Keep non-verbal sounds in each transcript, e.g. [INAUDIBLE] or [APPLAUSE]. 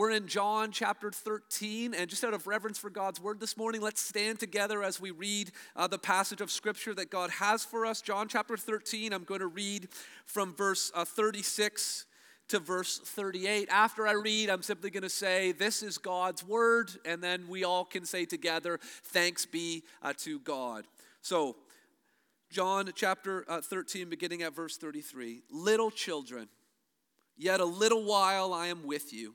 we're in John chapter 13, and just out of reverence for God's word this morning, let's stand together as we read uh, the passage of scripture that God has for us. John chapter 13, I'm going to read from verse uh, 36 to verse 38. After I read, I'm simply going to say, This is God's word, and then we all can say together, Thanks be uh, to God. So, John chapter uh, 13, beginning at verse 33. Little children, yet a little while I am with you.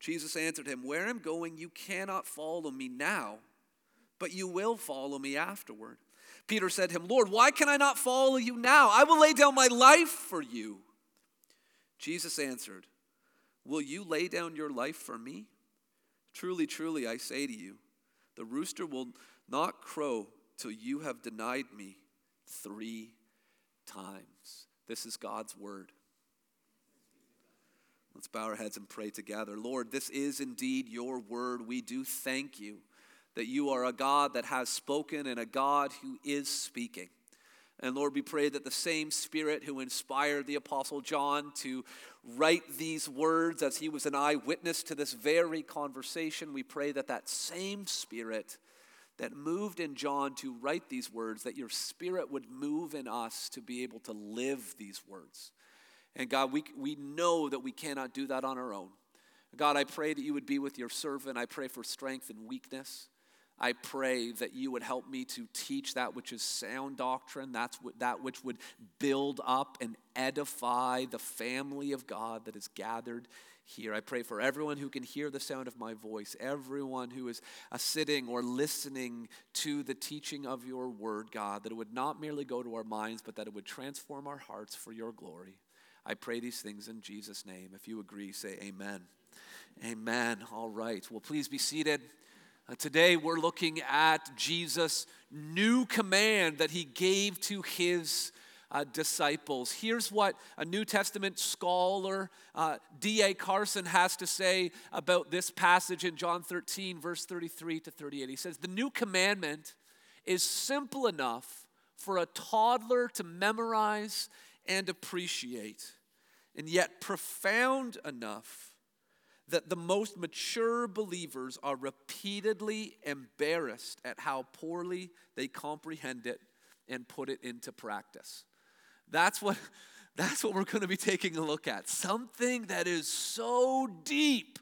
Jesus answered him, Where I'm going, you cannot follow me now, but you will follow me afterward. Peter said to him, Lord, why can I not follow you now? I will lay down my life for you. Jesus answered, Will you lay down your life for me? Truly, truly, I say to you, the rooster will not crow till you have denied me three times. This is God's word. Let's bow our heads and pray together. Lord, this is indeed your word. We do thank you that you are a God that has spoken and a God who is speaking. And Lord, we pray that the same Spirit who inspired the Apostle John to write these words as he was an eyewitness to this very conversation, we pray that that same Spirit that moved in John to write these words, that your Spirit would move in us to be able to live these words. And God, we, we know that we cannot do that on our own. God, I pray that you would be with your servant. I pray for strength and weakness. I pray that you would help me to teach that which is sound doctrine, that's what, that which would build up and edify the family of God that is gathered here. I pray for everyone who can hear the sound of my voice, everyone who is uh, sitting or listening to the teaching of your word, God, that it would not merely go to our minds, but that it would transform our hearts for your glory. I pray these things in Jesus' name. If you agree, say amen. Amen. All right. Well, please be seated. Uh, today we're looking at Jesus' new command that he gave to his uh, disciples. Here's what a New Testament scholar, uh, D.A. Carson, has to say about this passage in John 13, verse 33 to 38. He says, The new commandment is simple enough for a toddler to memorize and appreciate, and yet profound enough that the most mature believers are repeatedly embarrassed at how poorly they comprehend it and put it into practice. That's what, [LAUGHS] that's what we're going to be taking a look at. Something that is so deep,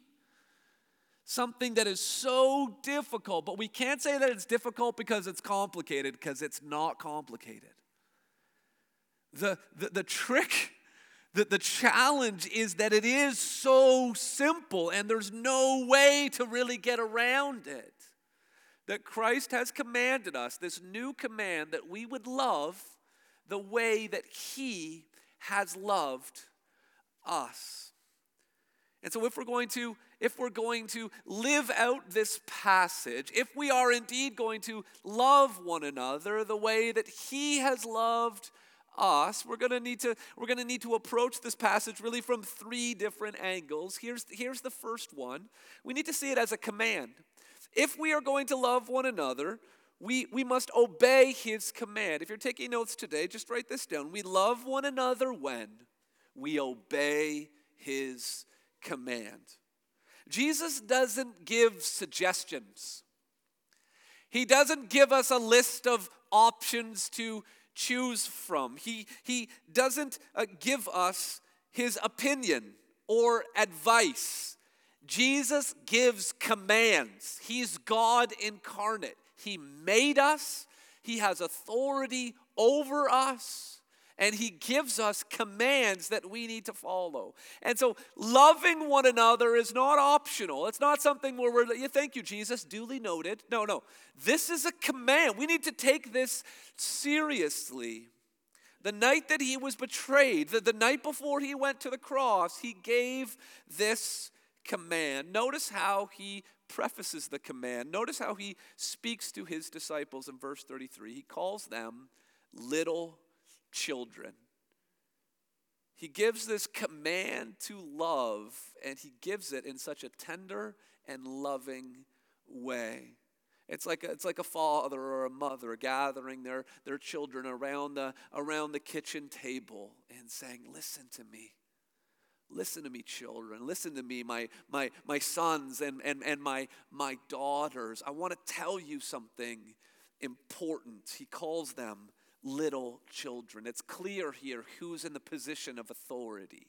something that is so difficult, but we can't say that it's difficult because it's complicated, because it's not complicated. The, the, the trick the, the challenge is that it is so simple and there's no way to really get around it. That Christ has commanded us this new command that we would love the way that He has loved us. And so if we're going to if we're going to live out this passage, if we are indeed going to love one another the way that he has loved us we're going to need to we're going to need to approach this passage really from three different angles here's here's the first one we need to see it as a command if we are going to love one another we, we must obey his command. If you're taking notes today, just write this down. We love one another when we obey his command. Jesus doesn't give suggestions, he doesn't give us a list of options to choose from. He, he doesn't uh, give us his opinion or advice. Jesus gives commands. He's God incarnate. He made us, He has authority over us and he gives us commands that we need to follow. And so loving one another is not optional. It's not something where we're yeah, thank you Jesus, duly noted. No, no. This is a command. We need to take this seriously. The night that he was betrayed, the, the night before he went to the cross, he gave this command, notice how he prefaces the command. Notice how he speaks to his disciples in verse 33. He calls them little children. He gives this command to love, and he gives it in such a tender and loving way. It's like a, it's like a father or a mother gathering their, their children around the, around the kitchen table and saying, Listen to me. Listen to me, children. Listen to me, my, my, my sons and, and, and my, my daughters. I want to tell you something important. He calls them little children. It's clear here who's in the position of authority.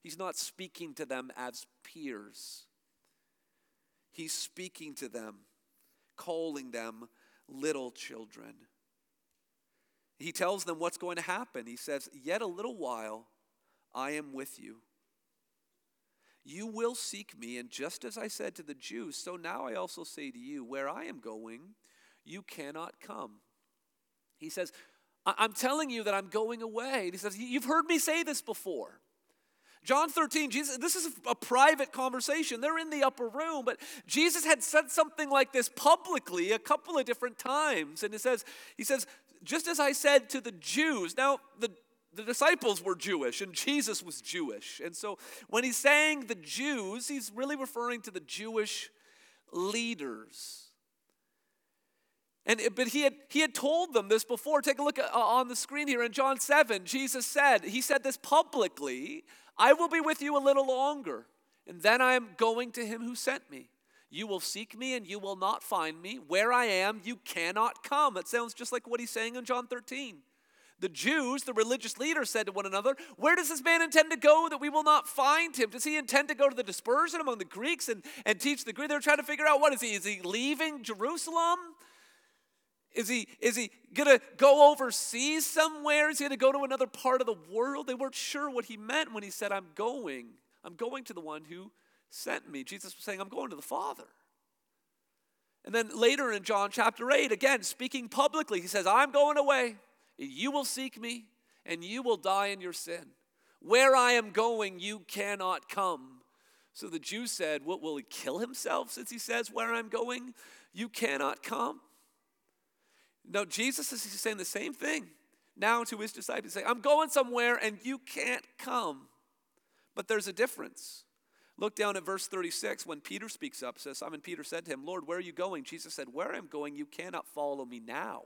He's not speaking to them as peers, he's speaking to them calling them little children. He tells them what's going to happen. He says, Yet a little while I am with you. You will seek me, and just as I said to the Jews, so now I also say to you, where I am going, you cannot come. He says, I'm telling you that I'm going away. And he says, You've heard me say this before. John 13, Jesus, this is a private conversation. They're in the upper room, but Jesus had said something like this publicly a couple of different times. And it says, He says, just as I said to the Jews, now the the disciples were Jewish and Jesus was Jewish. And so when he's saying the Jews, he's really referring to the Jewish leaders. And, but he had, he had told them this before. Take a look at, uh, on the screen here in John 7. Jesus said, He said this publicly I will be with you a little longer, and then I am going to him who sent me. You will seek me and you will not find me. Where I am, you cannot come. It sounds just like what he's saying in John 13. The Jews, the religious leaders, said to one another, Where does this man intend to go that we will not find him? Does he intend to go to the dispersion among the Greeks and, and teach the Greek? They're trying to figure out what is he? Is he leaving Jerusalem? Is he, is he going to go overseas somewhere? Is he going to go to another part of the world? They weren't sure what he meant when he said, I'm going. I'm going to the one who sent me. Jesus was saying, I'm going to the Father. And then later in John chapter 8, again, speaking publicly, he says, I'm going away. and You will seek me, and you will die in your sin. Where I am going, you cannot come. So the Jews said, What will he kill himself since he says, Where I'm going, you cannot come? No, Jesus is saying the same thing now to his disciples. Saying, I'm going somewhere and you can't come. But there's a difference. Look down at verse 36 when Peter speaks up, says, Simon Peter said to him, Lord, where are you going? Jesus said, Where I'm going, you cannot follow me now.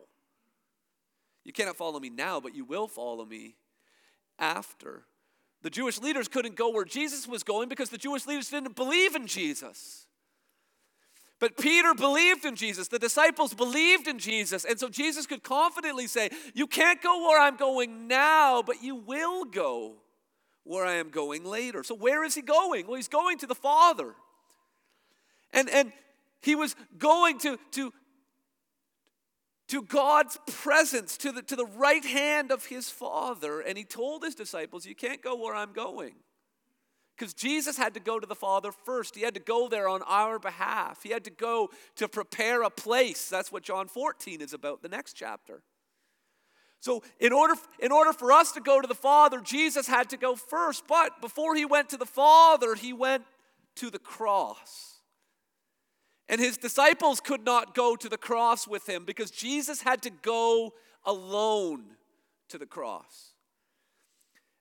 You cannot follow me now, but you will follow me after. The Jewish leaders couldn't go where Jesus was going because the Jewish leaders didn't believe in Jesus. But Peter believed in Jesus. The disciples believed in Jesus. And so Jesus could confidently say, You can't go where I'm going now, but you will go where I am going later. So where is he going? Well, he's going to the Father. And, and he was going to, to, to God's presence, to the, to the right hand of his Father. And he told his disciples, You can't go where I'm going. Because Jesus had to go to the Father first. He had to go there on our behalf. He had to go to prepare a place. That's what John 14 is about, the next chapter. So, in order, in order for us to go to the Father, Jesus had to go first. But before he went to the Father, he went to the cross. And his disciples could not go to the cross with him because Jesus had to go alone to the cross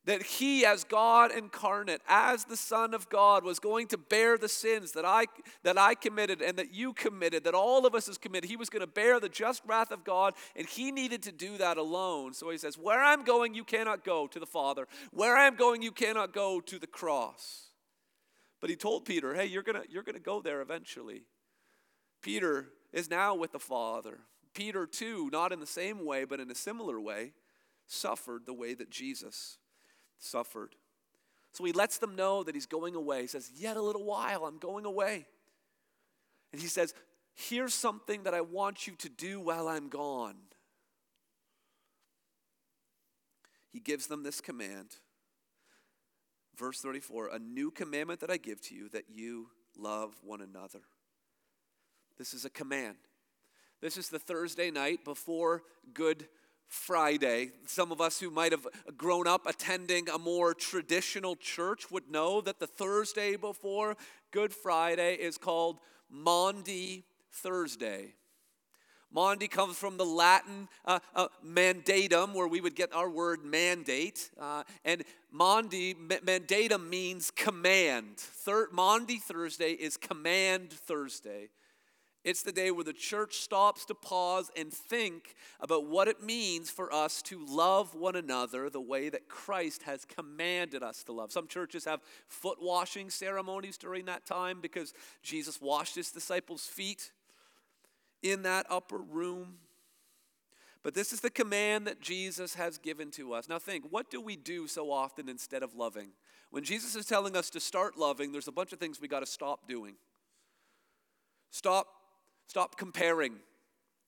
that he as god incarnate as the son of god was going to bear the sins that i that i committed and that you committed that all of us has committed. He was going to bear the just wrath of god and he needed to do that alone. So he says where i'm going you cannot go to the father. Where i'm going you cannot go to the cross. But he told peter hey you're going to you're going to go there eventually. Peter is now with the father. Peter too not in the same way but in a similar way suffered the way that jesus suffered. So he lets them know that he's going away. He says, Yet a little while, I'm going away. And he says, Here's something that I want you to do while I'm gone. He gives them this command. Verse 34 A new commandment that I give to you, that you love one another. This is a command. This is the Thursday night before Good Friday. Some of us who might have grown up attending a more traditional church would know that the Thursday before Good Friday is called Maundy Thursday. Maundy comes from the Latin uh, uh, mandatum, where we would get our word mandate. Uh, and Maundy, mandatum means command. Thir- Maundy Thursday is command Thursday. It's the day where the church stops to pause and think about what it means for us to love one another the way that Christ has commanded us to love. Some churches have foot washing ceremonies during that time because Jesus washed his disciples' feet in that upper room. But this is the command that Jesus has given to us. Now, think what do we do so often instead of loving? When Jesus is telling us to start loving, there's a bunch of things we got to stop doing. Stop Stop comparing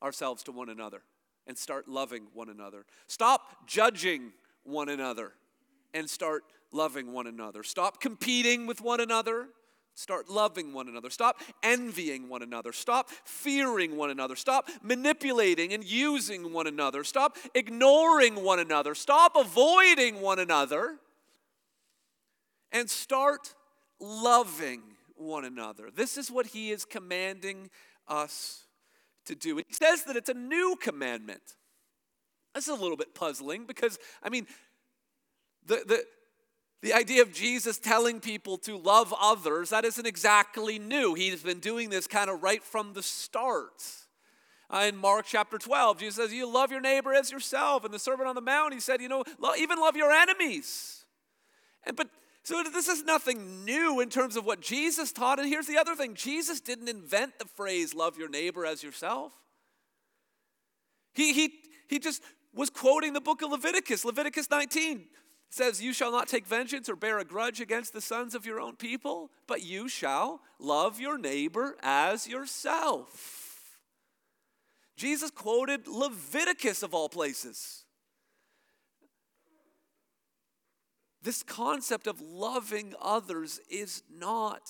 ourselves to one another and start loving one another. Stop judging one another and start loving one another. Stop competing with one another. Start loving one another. Stop envying one another. Stop fearing one another. Stop manipulating and using one another. Stop ignoring one another. Stop avoiding one another. And start loving one another. This is what he is commanding us to do. And He says that it's a new commandment. This is a little bit puzzling because, I mean, the, the, the idea of Jesus telling people to love others, that isn't exactly new. He's been doing this kind of right from the start. Uh, in Mark chapter 12, Jesus says, You love your neighbor as yourself. And the Sermon on the Mount, he said, You know, even love your enemies. And, but so this is nothing new in terms of what Jesus taught. And here's the other thing Jesus didn't invent the phrase, love your neighbor as yourself. He, he, he just was quoting the book of Leviticus. Leviticus 19 says, You shall not take vengeance or bear a grudge against the sons of your own people, but you shall love your neighbor as yourself. Jesus quoted Leviticus of all places. This concept of loving others is not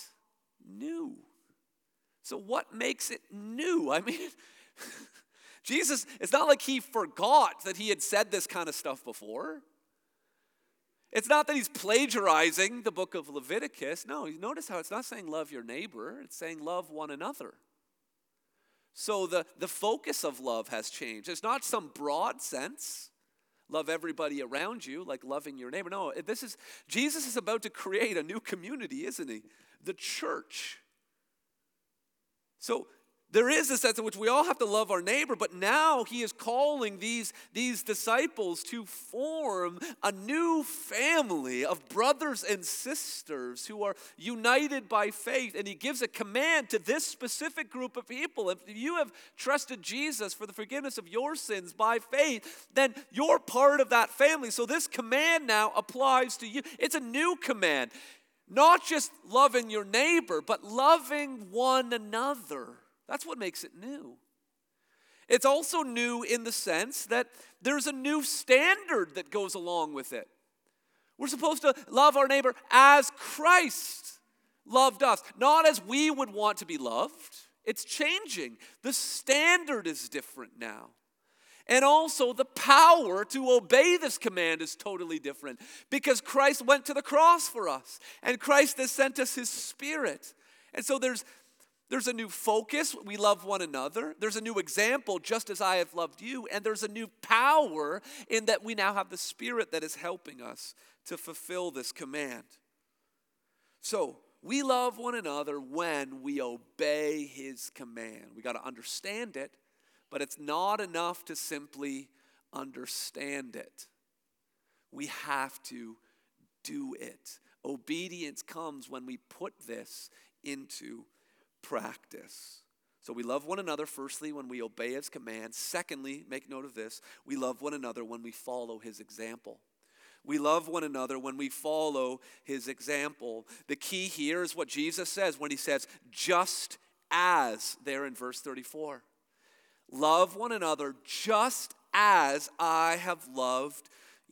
new. So, what makes it new? I mean, [LAUGHS] Jesus, it's not like he forgot that he had said this kind of stuff before. It's not that he's plagiarizing the book of Leviticus. No, notice how it's not saying love your neighbor, it's saying love one another. So the, the focus of love has changed. It's not some broad sense love everybody around you like loving your neighbor. No, this is Jesus is about to create a new community, isn't he? The church. So there is a sense in which we all have to love our neighbor, but now he is calling these, these disciples to form a new family of brothers and sisters who are united by faith. And he gives a command to this specific group of people. If you have trusted Jesus for the forgiveness of your sins by faith, then you're part of that family. So this command now applies to you. It's a new command. Not just loving your neighbor, but loving one another. That's what makes it new. It's also new in the sense that there's a new standard that goes along with it. We're supposed to love our neighbor as Christ loved us, not as we would want to be loved. It's changing. The standard is different now. And also, the power to obey this command is totally different because Christ went to the cross for us and Christ has sent us his spirit. And so there's there's a new focus. We love one another. There's a new example, just as I have loved you. And there's a new power in that we now have the Spirit that is helping us to fulfill this command. So, we love one another when we obey His command. We got to understand it, but it's not enough to simply understand it. We have to do it. Obedience comes when we put this into practice. So we love one another, firstly, when we obey his commands. Secondly, make note of this we love one another when we follow his example. We love one another when we follow his example. The key here is what Jesus says when he says, just as, there in verse 34. Love one another just as I have loved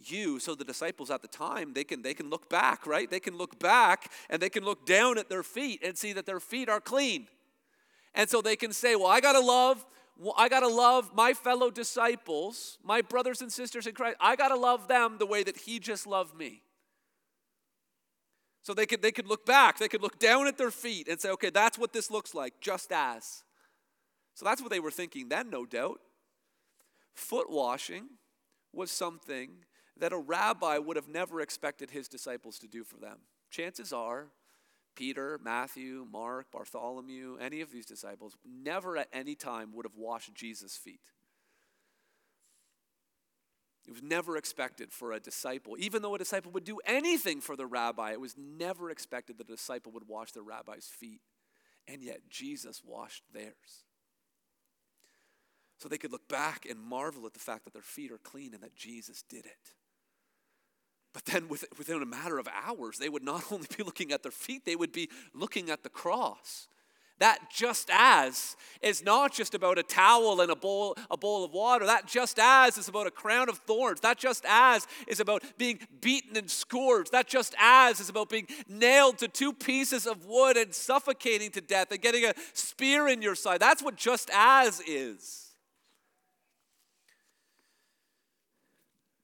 you so the disciples at the time they can they can look back right they can look back and they can look down at their feet and see that their feet are clean and so they can say well i got to love I got to love my fellow disciples, my brothers and sisters in Christ. I got to love them the way that he just loved me. So they could, they could look back, they could look down at their feet and say, okay, that's what this looks like, just as. So that's what they were thinking then, no doubt. Foot washing was something that a rabbi would have never expected his disciples to do for them. Chances are, Peter, Matthew, Mark, Bartholomew, any of these disciples never at any time would have washed Jesus' feet. It was never expected for a disciple, even though a disciple would do anything for the rabbi, it was never expected that a disciple would wash the rabbi's feet. And yet Jesus washed theirs. So they could look back and marvel at the fact that their feet are clean and that Jesus did it. But then within a matter of hours, they would not [LAUGHS] only be looking at their feet, they would be looking at the cross. That just as is not just about a towel and a bowl, a bowl of water. That just as is about a crown of thorns. That just as is about being beaten and scourged. That just as is about being nailed to two pieces of wood and suffocating to death and getting a spear in your side. That's what just as is.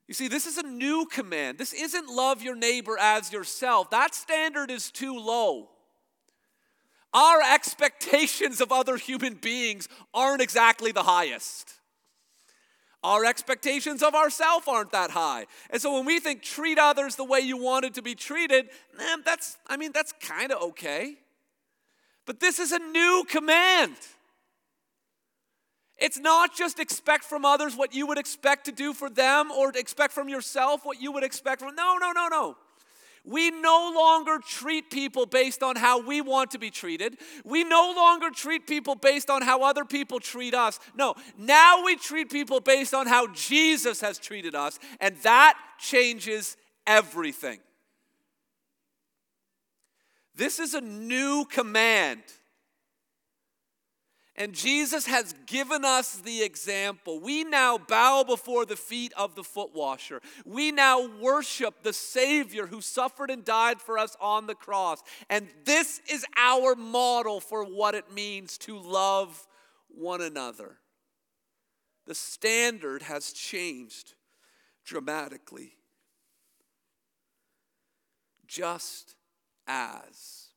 You see, this is a new command. This isn't love your neighbor as yourself. That standard is too low. Our expectations of other human beings aren't exactly the highest. Our expectations of ourselves aren't that high. And so when we think treat others the way you wanted to be treated, man, that's, I mean, that's kind of okay. But this is a new command. It's not just expect from others what you would expect to do for them or expect from yourself what you would expect from. No, no, no, no. We no longer treat people based on how we want to be treated. We no longer treat people based on how other people treat us. No, now we treat people based on how Jesus has treated us, and that changes everything. This is a new command. And Jesus has given us the example. We now bow before the feet of the foot washer. We now worship the Savior who suffered and died for us on the cross. And this is our model for what it means to love one another. The standard has changed dramatically. Just as.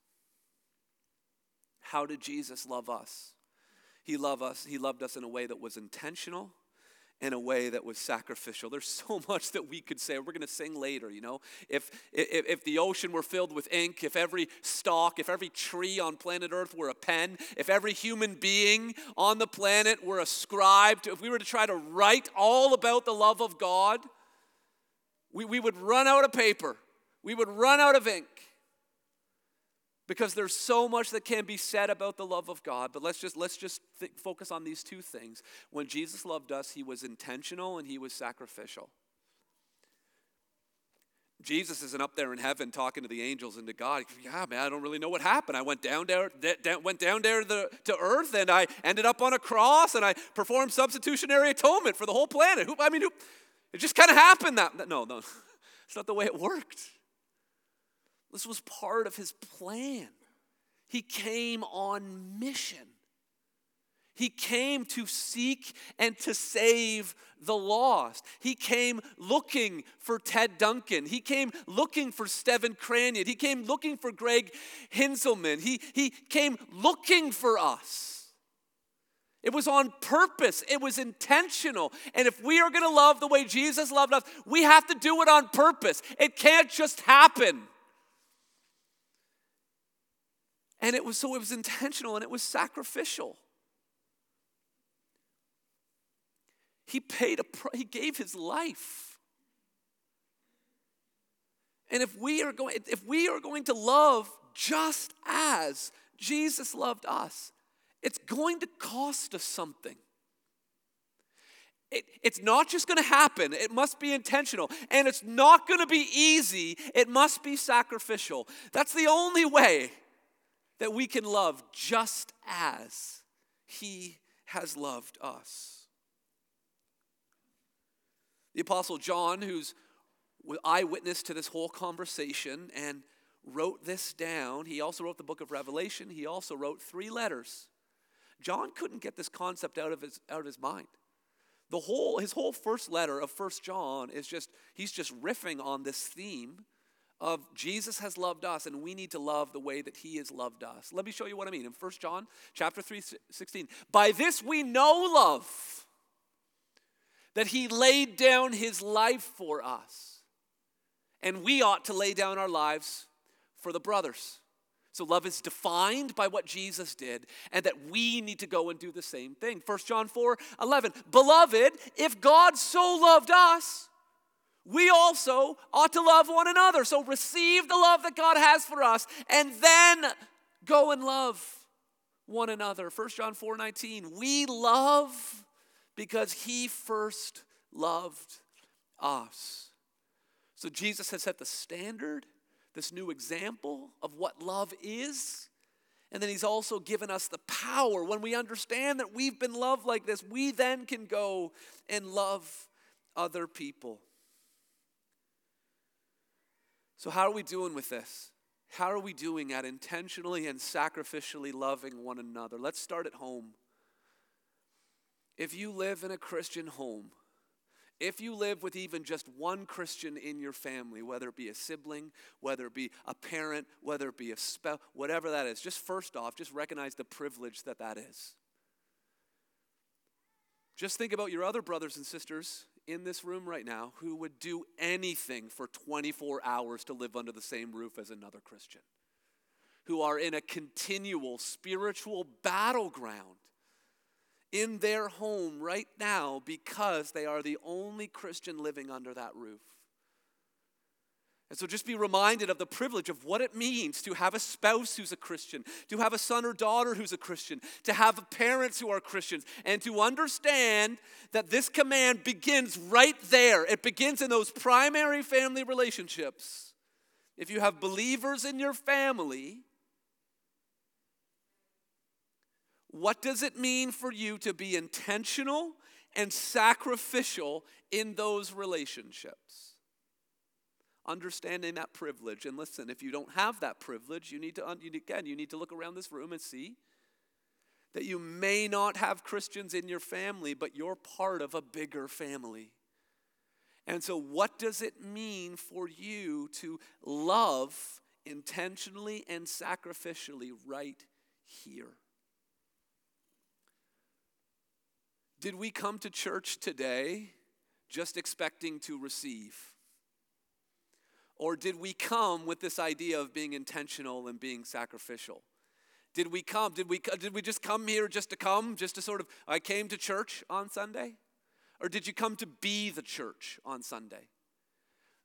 How did Jesus love us? He loved us. He loved us in a way that was intentional in a way that was sacrificial. There's [LAUGHS] so much that we could say. We're going to sing later, you know. If, if, if the ocean were filled with ink, if every stalk, if every tree on planet Earth were a pen, if every human being on the planet were a scribe, if we were to try to write all about the love of God, we, we would run out of paper. We would run out of ink because there's so much that can be said about the love of God, but let's just let's just th- focus on these two things. When Jesus loved us, he was intentional and he was sacrificial. Jesus isn't up there in heaven talking to the angels and to God. Yeah, man, I don't really know what happened. I went down there, went down there to, to earth, and I ended up on a cross, and I performed substitutionary atonement for the whole planet. Who, I mean, who, it just kind of happened. That no, no, [LAUGHS] it's not the way it worked. This was part of his plan. He came on mission. He came to seek and to save the lost. He came looking for Ted Duncan. He came looking for Stephen Cranion. He came looking for Greg Hinselman. He, he came looking for us. It was on purpose, it was intentional. And if we are going to love the way Jesus loved us, we have to do it on purpose. It can't just happen. And it was so it was intentional and it was sacrificial. He paid a he gave his life. And if we are going if we are going to love just as Jesus loved us, it's going to cost us something. It, it's not just going to happen. It must be intentional. And it's not going to be easy. It must be sacrificial. That's the only way that we can love just as He has loved us. The Apostle John, who's eyewitness to this whole conversation and wrote this down, he also wrote the book of Revelation. He also wrote three letters. John couldn't get this concept out of his, out of his mind. The whole, his whole first letter of First John is just, he's just riffing on this theme of Jesus has loved us and we need to love the way that he has loved us. Let me show you what I mean. In 1 John chapter 3 16, by this we know love that he laid down his life for us. And we ought to lay down our lives for the brothers. So love is defined by what Jesus did, and that we need to go and do the same thing. 1 John 4 11. Beloved, if God so loved us, we also ought to love one another. So receive the love that God has for us, and then go and love one another. 1 John 4 19. We love because he first loved us. So Jesus has set the standard this new example of what love is. And then he's also given us the power. When we understand that we've been loved like this, we then can go and love other people. So, how are we doing with this? How are we doing at intentionally and sacrificially loving one another? Let's start at home. If you live in a Christian home, if you live with even just one Christian in your family, whether it be a sibling, whether it be a parent, whether it be a spouse, whatever that is, just first off, just recognize the privilege that that is. Just think about your other brothers and sisters in this room right now who would do anything for 24 hours to live under the same roof as another Christian, who are in a continual spiritual battleground in their home right now because they are the only Christian living under that roof. And so just be reminded of the privilege of what it means to have a spouse who's a Christian, to have a son or daughter who's a Christian, to have parents who are Christians, and to understand that this command begins right there. It begins in those primary family relationships. If you have believers in your family, What does it mean for you to be intentional and sacrificial in those relationships? Understanding that privilege. And listen, if you don't have that privilege, you need to, again, you need to look around this room and see that you may not have Christians in your family, but you're part of a bigger family. And so, what does it mean for you to love intentionally and sacrificially right here? Did we come to church today just expecting to receive? Or did we come with this idea of being intentional and being sacrificial? Did we come? Did we, did we just come here just to come, just to sort of, I came to church on Sunday? Or did you come to be the church on Sunday?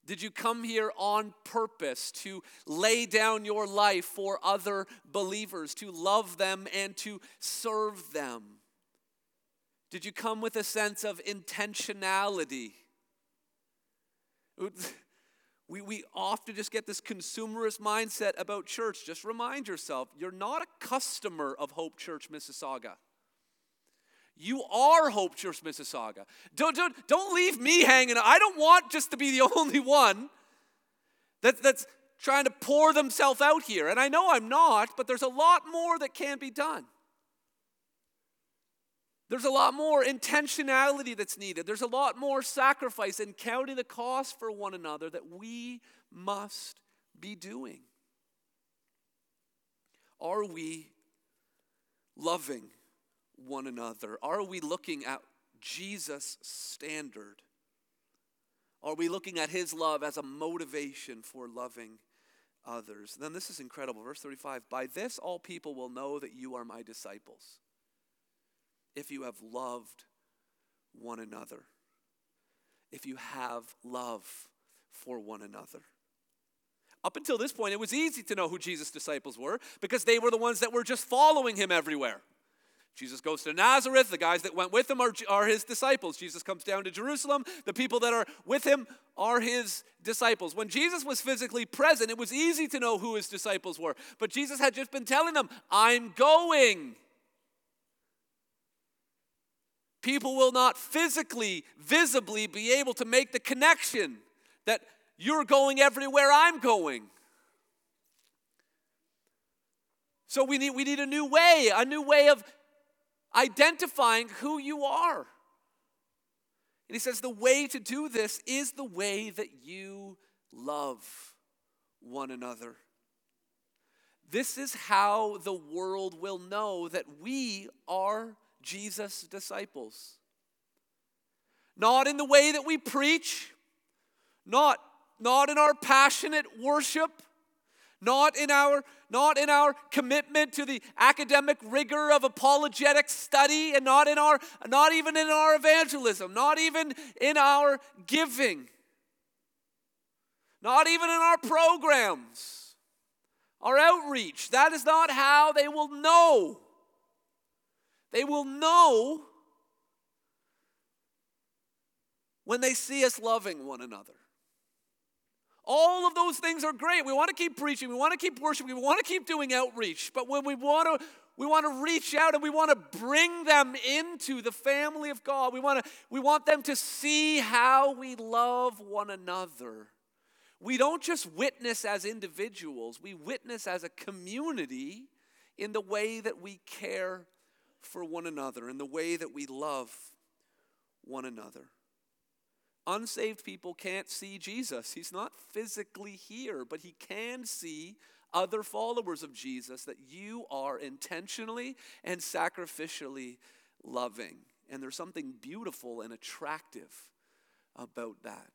Did you come here on purpose to lay down your life for other believers, to love them and to serve them? Did you come with a sense of intentionality? We, we often just get this consumerist mindset about church. Just remind yourself you're not a customer of Hope Church Mississauga. You are Hope Church Mississauga. Don't, don't, don't leave me hanging. I don't want just to be the [LAUGHS] only one that, that's trying to pour themselves out here. And I know I'm not, but there's a lot more that can be done. There's a lot more intentionality that's needed. There's a lot more sacrifice and counting the cost for one another that we must be doing. Are we loving one another? Are we looking at Jesus' standard? Are we looking at his love as a motivation for loving others? Then this is incredible. Verse 35 By this all people will know that you are my disciples if you have loved one another. If you have love for one another. Up until this point, it was easy to know who Jesus' disciples were because they were the ones that were just following him everywhere. Jesus goes to Nazareth. The guys that went with him are, are his disciples. Jesus comes down to Jerusalem. The people that are with him are his disciples. When Jesus was physically present, it was easy to know who his disciples were. But Jesus had just been telling them, I'm going people will not physically, visibly be able to make the connection that you're going everywhere I'm going. So we need, we need a new way, a new way of identifying who you are. And he says the way to do this is the way that you love one another. This is how the world will know that we are Jesus' disciples. Not in the way that we preach, not, not in our passionate worship, not in our not in our commitment to the academic rigor of apologetic study and not in our not even in our evangelism not even in our giving not even in our programs our outreach that is not how they will know they will know when they see us loving one another all of those things are great. We want to keep preaching, we want to keep worshiping, we want to keep doing outreach. But when we want to we want to reach out and we want to bring them into the family of God. We want to we want them to see how we love one another. We don't just witness as individuals, we witness as a community in the way that we care for one another, in the way that we love one another. Unsaved people can't see Jesus. He's not physically here, but he can see other followers of Jesus that you are intentionally and sacrificially loving. And there's something beautiful and attractive about that.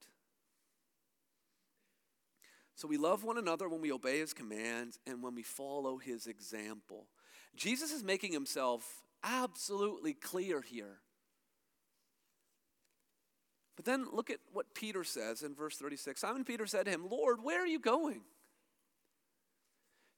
So we love one another when we obey his commands and when we follow his example. Jesus is making himself absolutely clear here. But then look at what Peter says in verse 36. Simon Peter said to him, Lord, where are you going?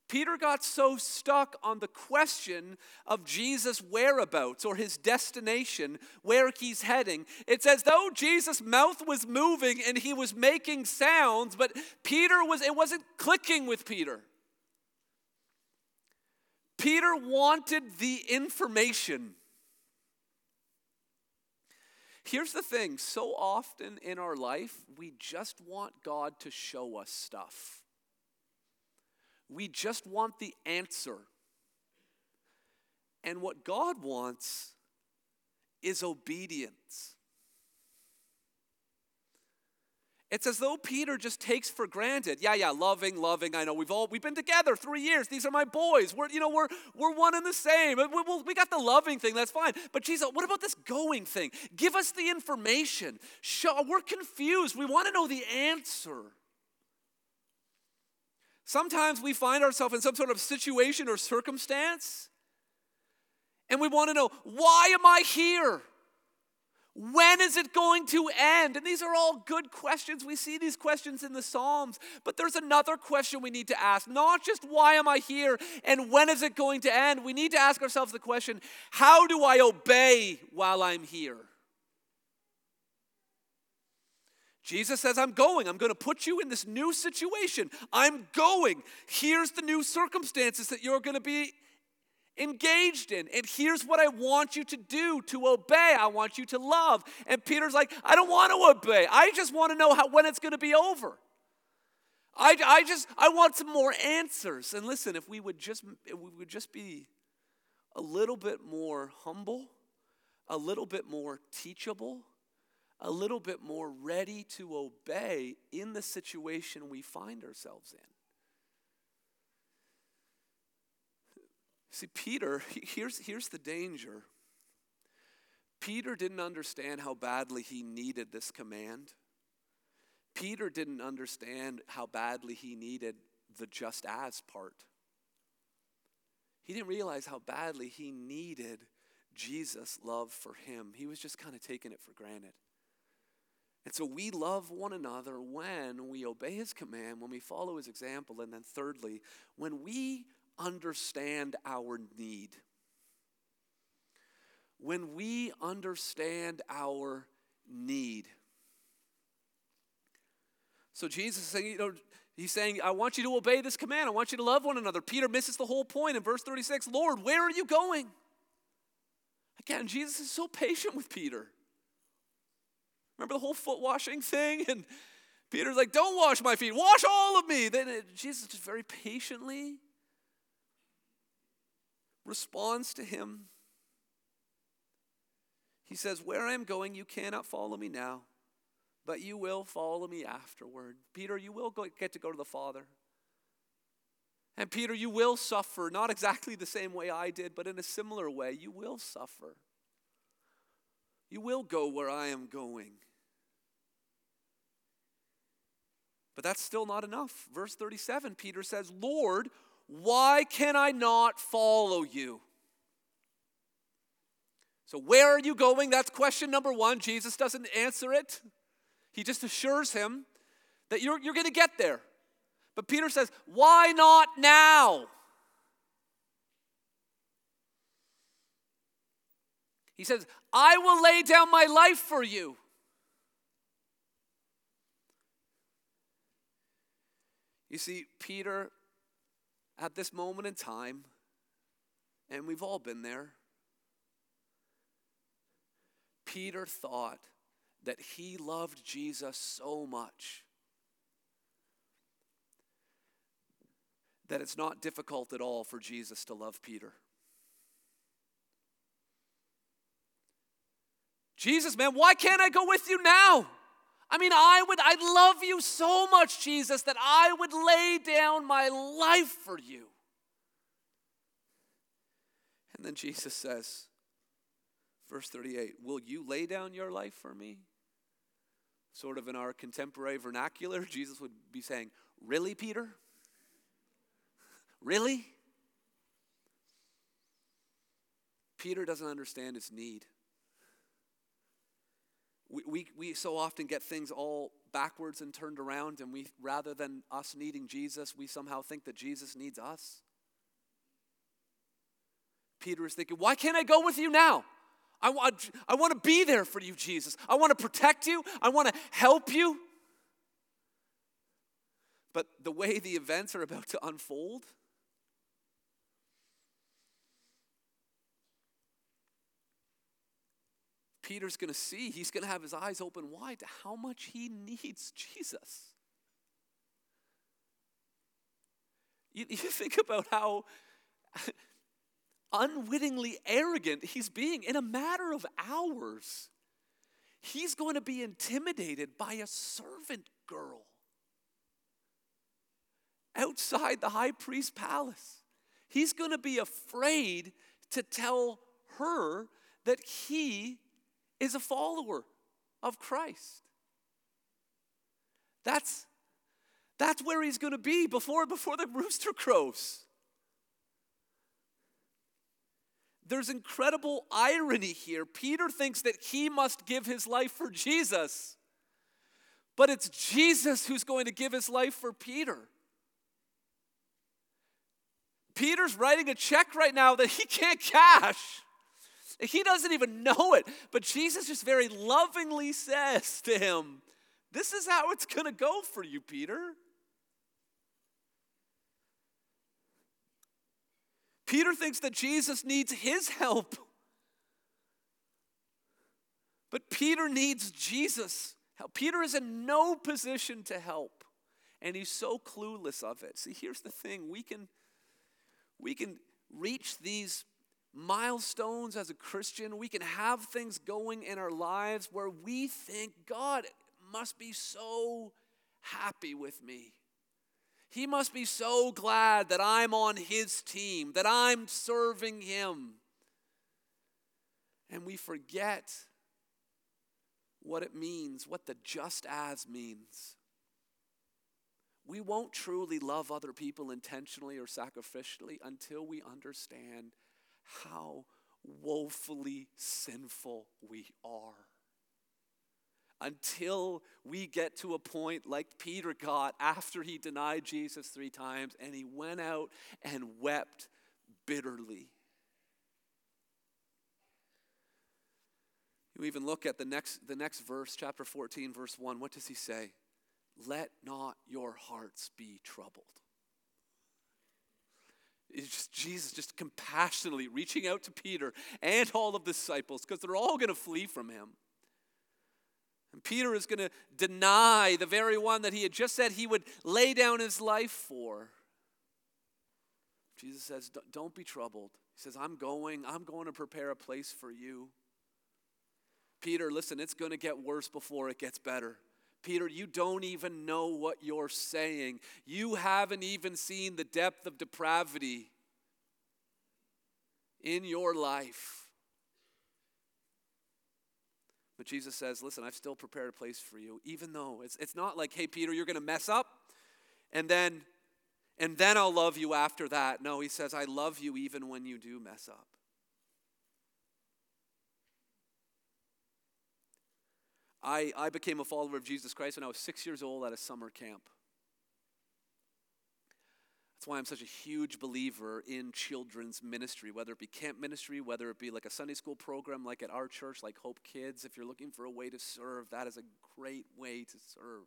Peter got so stuck on the question of Jesus' whereabouts or his destination, where he's heading. It's as though Jesus' mouth was moving and he was making sounds, but Peter was, it wasn't clicking with Peter. Peter wanted the information. Here's the thing so often in our life, we just want God to show us stuff. We just want the answer. And what God wants is obedience. It's as though Peter just takes for granted. Yeah, yeah, loving, loving. I know we've all we've been together three years. These are my boys. We're you know we're we're one and the same. We, we, we got the loving thing. That's fine. But Jesus, what about this going thing? Give us the information. Show, we're confused. We want to know the answer. Sometimes we find ourselves in some sort of situation or circumstance, and we want to know why am I here? When is it going to end? And these are all good questions. We see these questions in the Psalms. But there's another question we need to ask not just why am I here and when is it going to end? We need to ask ourselves the question how do I obey while I'm here? Jesus says, I'm going. I'm going to put you in this new situation. I'm going. Here's the new circumstances that you're going to be engaged in. And here's what I want you to do to obey. I want you to love. And Peter's like, I don't want to obey. I just want to know how, when it's going to be over. I, I just I want some more answers. And listen, if we would just we would just be a little bit more humble, a little bit more teachable, a little bit more ready to obey in the situation we find ourselves in. See, Peter, here's, here's the danger. Peter didn't understand how badly he needed this command. Peter didn't understand how badly he needed the just as part. He didn't realize how badly he needed Jesus' love for him. He was just kind of taking it for granted. And so we love one another when we obey his command, when we follow his example, and then thirdly, when we understand our need, when we understand our need. So Jesus is saying, you know, he's saying, I want you to obey this command. I want you to love one another. Peter misses the whole point in verse 36. Lord, where are you going? Again, Jesus is so patient with Peter. Remember the whole foot washing thing? [LAUGHS] And Peter's like, Don't wash my feet, wash all of me. Then Jesus just very patiently responds to him. He says, Where I am going, you cannot follow me now, but you will follow me afterward. Peter, you will go, get to go to the Father. And Peter, you will suffer, not exactly the same way I did, but in a similar way. You will suffer. You will go where I am going. But that's still not enough. Verse 37, Peter says, Lord, why can I not follow you? So, where are you going? That's question number one. Jesus doesn't answer it, he just assures him that you're, you're going to get there. But Peter says, Why not now? He says, I will lay down my life for you. You see, Peter, at this moment in time, and we've all been there, Peter thought that he loved Jesus so much that it's not difficult at all for Jesus to love Peter. Jesus, man, why can't I go with you now? I mean, I would, I love you so much, Jesus, that I would lay down my life for you. And then Jesus says, verse 38, Will you lay down your life for me? Sort of in our contemporary vernacular, [LAUGHS] Jesus would be saying, Really, Peter? Really? Peter doesn't understand his need. We, we, we so often get things all backwards and turned around, and we rather than us needing Jesus, we somehow think that Jesus needs us. Peter is thinking, Why can't I go with you now? I want, I want to be there for you, Jesus. I want to protect you. I want to help you. But the way the events are about to unfold, Peter's going to see, he's going to have his eyes open wide to how much he needs Jesus. You, you think about how unwittingly arrogant he's being in a matter of hours. He's going to be intimidated by a servant girl outside the high priest's palace. He's going to be afraid to tell her that he is a follower of Christ. That's, that's where he's going to be before, before the rooster crows. There's incredible irony here. Peter thinks that he must give his life for Jesus, but it's Jesus who's going to give his life for Peter. Peter's writing a check right now that he can't cash. He doesn't even know it, but Jesus just very lovingly says to him, This is how it's going to go for you, Peter. Peter thinks that Jesus needs his help. But Peter needs Jesus. Help. Peter is in no position to help. And he's so clueless of it. See, here's the thing. We can we can reach these milestones as a Christian. We can have things going in our lives where we think God must be so happy with me. He must be so glad that I'm on his team, that I'm serving him. And we forget what it means, what the just as means. We won't truly love other people intentionally or sacrificially until we understand how woefully sinful we are. Until we get to a point like Peter got after he denied Jesus three times and he went out and wept bitterly. You even look at the next, the next verse, chapter 14, verse 1. What does he say? Let not your hearts be troubled. It's just Jesus just compassionately reaching out to Peter and all of the disciples because they're all going to flee from him. And Peter is going to deny the very one that he had just said he would lay down his life for. Jesus says, Don't be troubled. He says, I'm going, I'm going to prepare a place for you. Peter, listen, it's going to get worse before it gets better. Peter, you don't even know what you're saying. You haven't even seen the depth of depravity in your life. But Jesus says, Listen, I've still prepared a place for you, even though it's, it's not like, hey, Peter, you're going to mess up and then and then I'll love you after that. No, he says, I love you even when you do mess up. I, I became a follower of Jesus Christ when I was six years old at a summer camp. That's why I'm such a huge believer in children's ministry, whether it be camp ministry, whether it be like a Sunday school program like at our church, like Hope Kids. If you're looking for a way to serve, that is a great way to serve.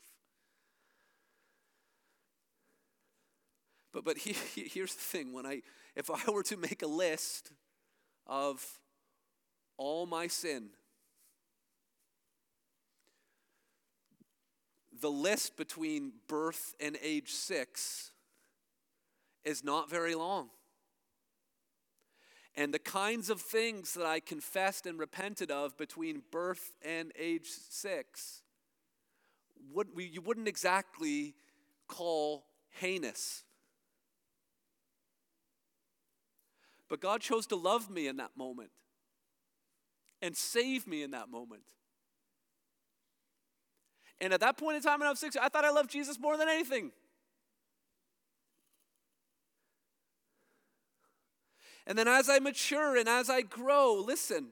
But, but he, here's the thing when I, if I were to make a list of all my sin, the list between birth and age six is not very long. And the kinds of things that I confessed and repented of between birth and age six, would, you wouldn't exactly call heinous. But God chose to love me in that moment and save me in that moment. And at that point in time when I was six, I thought I loved Jesus more than anything. And then as I mature and as I grow, listen,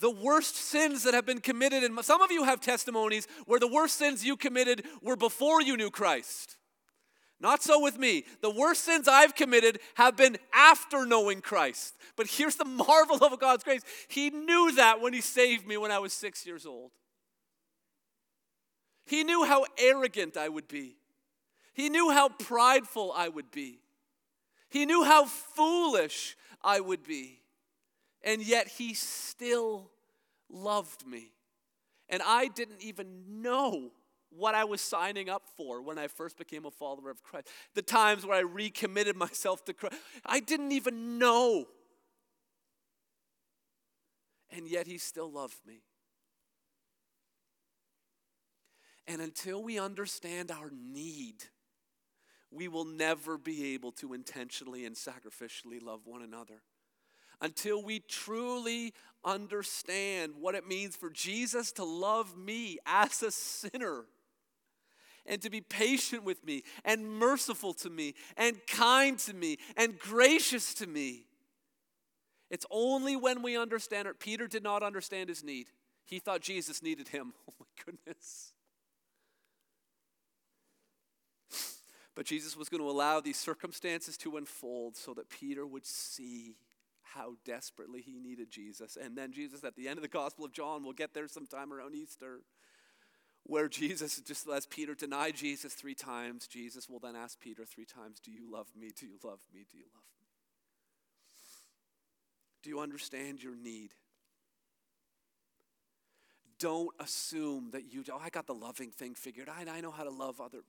the worst sins that have been committed, and some of you have testimonies where the worst sins you committed were before you knew Christ. Not so with me. The worst sins I've committed have been after knowing Christ. But here's the [LAUGHS] marvel of God's grace He knew that when He saved me when I was six years old. He knew how arrogant I would be, He knew how prideful I would be. He knew how foolish I would be, and yet He still loved me. And I didn't even know what I was signing up for when I first became a follower of Christ. The times where I recommitted myself to Christ, I didn't even know. And yet He still loved me. And until we understand our need, we will never be able to intentionally and sacrificially love one another. Until we truly understand what it means for Jesus to love me as a sinner and to be patient with me and merciful to me and kind to me and gracious to me. It's only when we understand it. Peter did not understand his need. He thought Jesus needed him. [LAUGHS] Oh my goodness. But Jesus was going to allow these circumstances to unfold so that Peter would see how desperately he needed Jesus. And then Jesus, at the end of the Gospel of John, we'll get there sometime around Easter, where Jesus, just as Peter denied Jesus three times, Jesus will then ask Peter three times, Do you love me? Do you love me? Do you love me? Do you understand your need? Don't assume that you, oh, I got the loving thing figured. I, I know how to love other.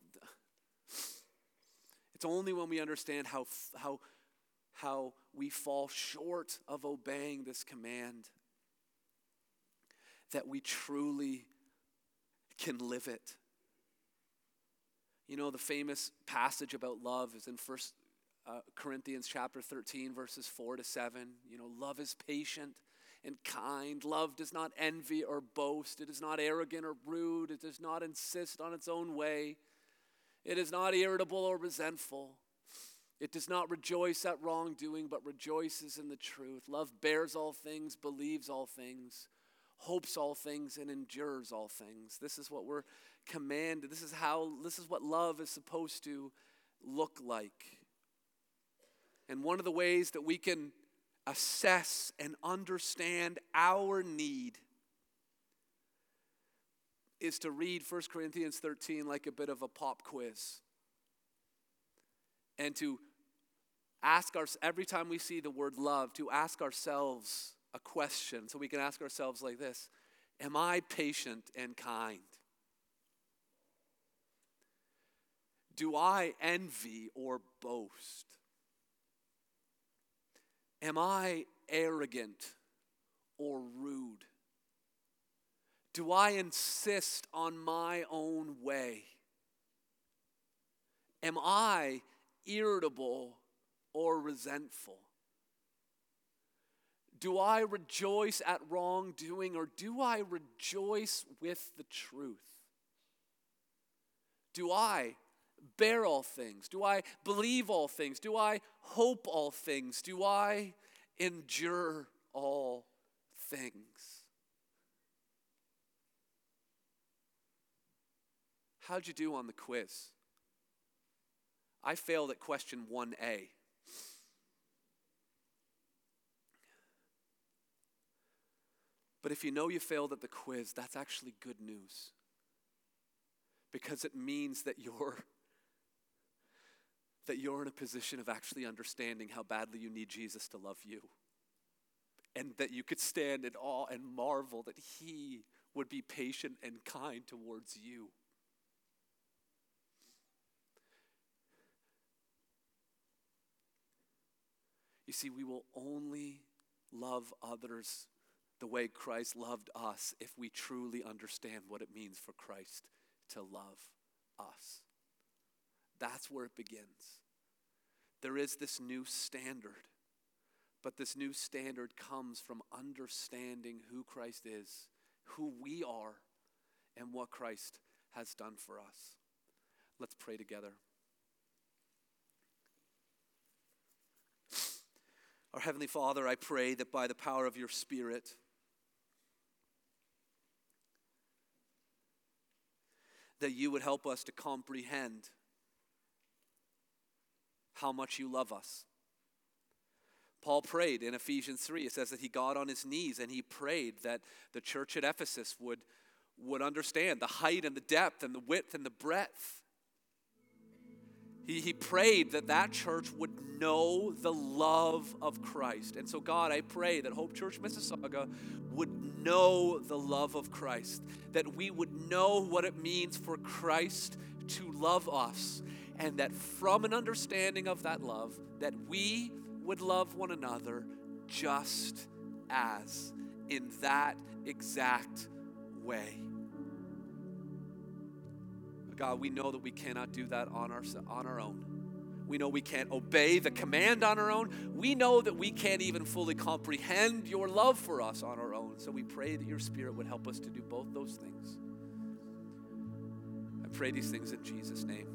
It's only when we understand how, how, how we fall short of obeying this command that we truly can live it. You know, the famous passage about love is in First uh, Corinthians chapter 13, verses 4 to 7. You know, love is patient and kind. Love does not envy or boast. It is not arrogant or rude. It does not insist on its own way. It is not irritable or resentful. It does not rejoice at wrongdoing, but rejoices in the truth. Love bears all things, believes all things, hopes all things, and endures all things. This is what we're commanded. This is how, this is what love is supposed to look like. And one of the ways that we can assess and understand our need is to read 1 Corinthians 13 like a bit of a pop quiz. And to ask our, every time we see the word love, to ask ourselves a question. So we can ask ourselves like this Am I patient and kind? Do I envy or boast? Am I arrogant or rude? Do I insist on my own way? Am I irritable or resentful? Do I rejoice at wrongdoing or do I rejoice with the truth? Do I bear all things? Do I believe all things? Do I hope all things? Do I endure all things? How'd you do on the quiz? I failed at question 1A. But if you know you failed at the quiz, that's actually good news. Because it means that you're that you're in a position of actually understanding how badly you need Jesus to love you. And that you could stand in awe and marvel that he would be patient and kind towards you. You see, we will only love others the way Christ loved us if we truly understand what it means for Christ to love us. That's where it begins. There is this new standard, but this new standard comes from understanding who Christ is, who we are, and what Christ has done for us. Let's pray together. Our Heavenly Father, I pray that by the power of your Spirit, that you would help us to comprehend how much you love us. Paul prayed in Ephesians 3. It says that he got on his knees and he prayed that the church at Ephesus would, would understand the height and the depth and the width and the breadth. He, he prayed that that church would know the love of Christ. And so, God, I pray that Hope Church Mississauga would know the love of Christ, that we would know what it means for Christ to love us and that from an understanding of that love that we would love one another just as in that exact way god we know that we cannot do that on our, on our own we know we can't obey the command on our own. We know that we can't even fully comprehend your love for us on our own. So we pray that your Spirit would help us to do both those things. I pray these things in Jesus' name.